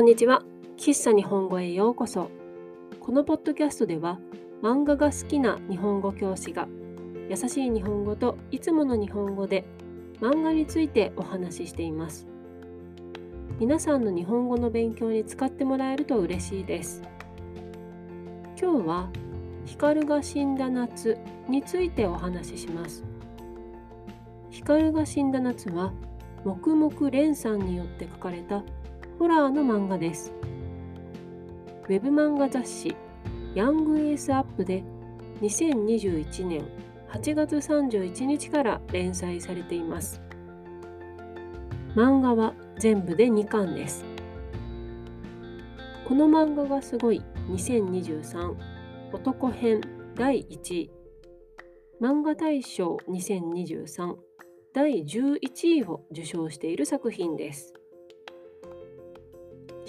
こんにちは。喫茶日本語へようこそ。このポッドキャストでは、漫画が好きな日本語教師が、優しい日本語といつもの日本語で漫画についてお話ししています。皆さんの日本語の勉強に使ってもらえると嬉しいです。今日は、光が死んだ夏についてお話しします。光が死んだ夏は、黙々蓮さんによって書かれたホラーの漫画です。ウェブ漫画雑誌ヤングエースアップで2021年8月31日から連載されています。漫画は全部で2巻です。この漫画がすごい2023男編第1位漫画大賞2023第11位を受賞している作品です。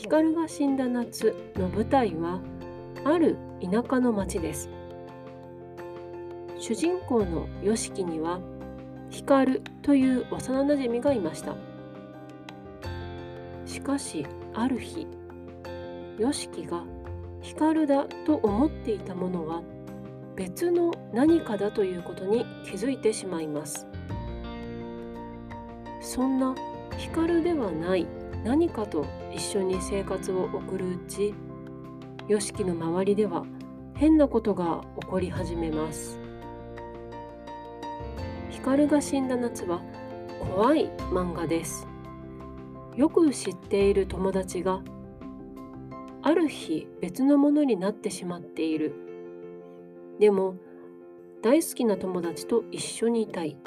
光が死んだ夏の舞台はある田舎の町です。主人公の YOSHIKI には光という幼なじみがいました。しかしある日 YOSHIKI が光だと思っていたものは別の何かだということに気づいてしまいます。そんな光ではない何かと一緒に生活を送るうち YOSHIKI の周りでは変なことが起こり始めます。光が死んだ夏は怖い漫画です。よく知っている友達がある日別のものになってしまっている。でも大好きな友達と一緒にいたい。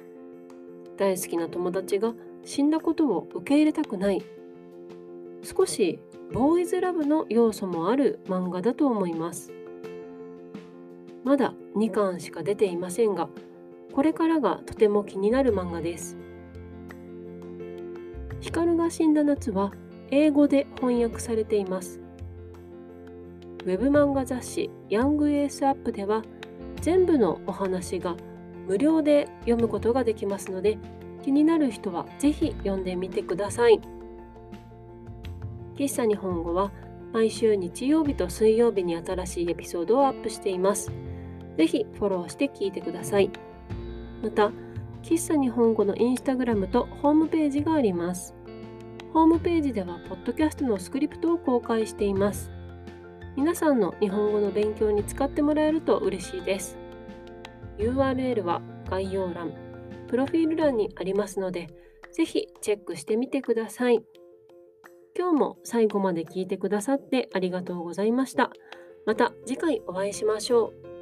大好きな友達が死んだことを受け入れたくない。少しボーイズラブの要素もある漫画だと思います。まだ2巻しか出ていませんがこれからがとても気になる漫画です。光が死んだ夏は英語で翻訳されています。ウェブ漫画雑誌ヤングエースアップでは全部のお話が無料で読むことができますので気になる人はぜひ読んでみてください。喫茶日本語は毎週日曜日と水曜日に新しいエピソードをアップしています。ぜひフォローして聞いてください。また、喫茶日本語のインスタグラムとホームページがあります。ホームページでは、ポッドキャストのスクリプトを公開しています。皆さんの日本語の勉強に使ってもらえると嬉しいです。URL は概要欄、プロフィール欄にありますので、ぜひチェックしてみてください。今日も最後まで聞いてくださってありがとうございました。また次回お会いしましょう。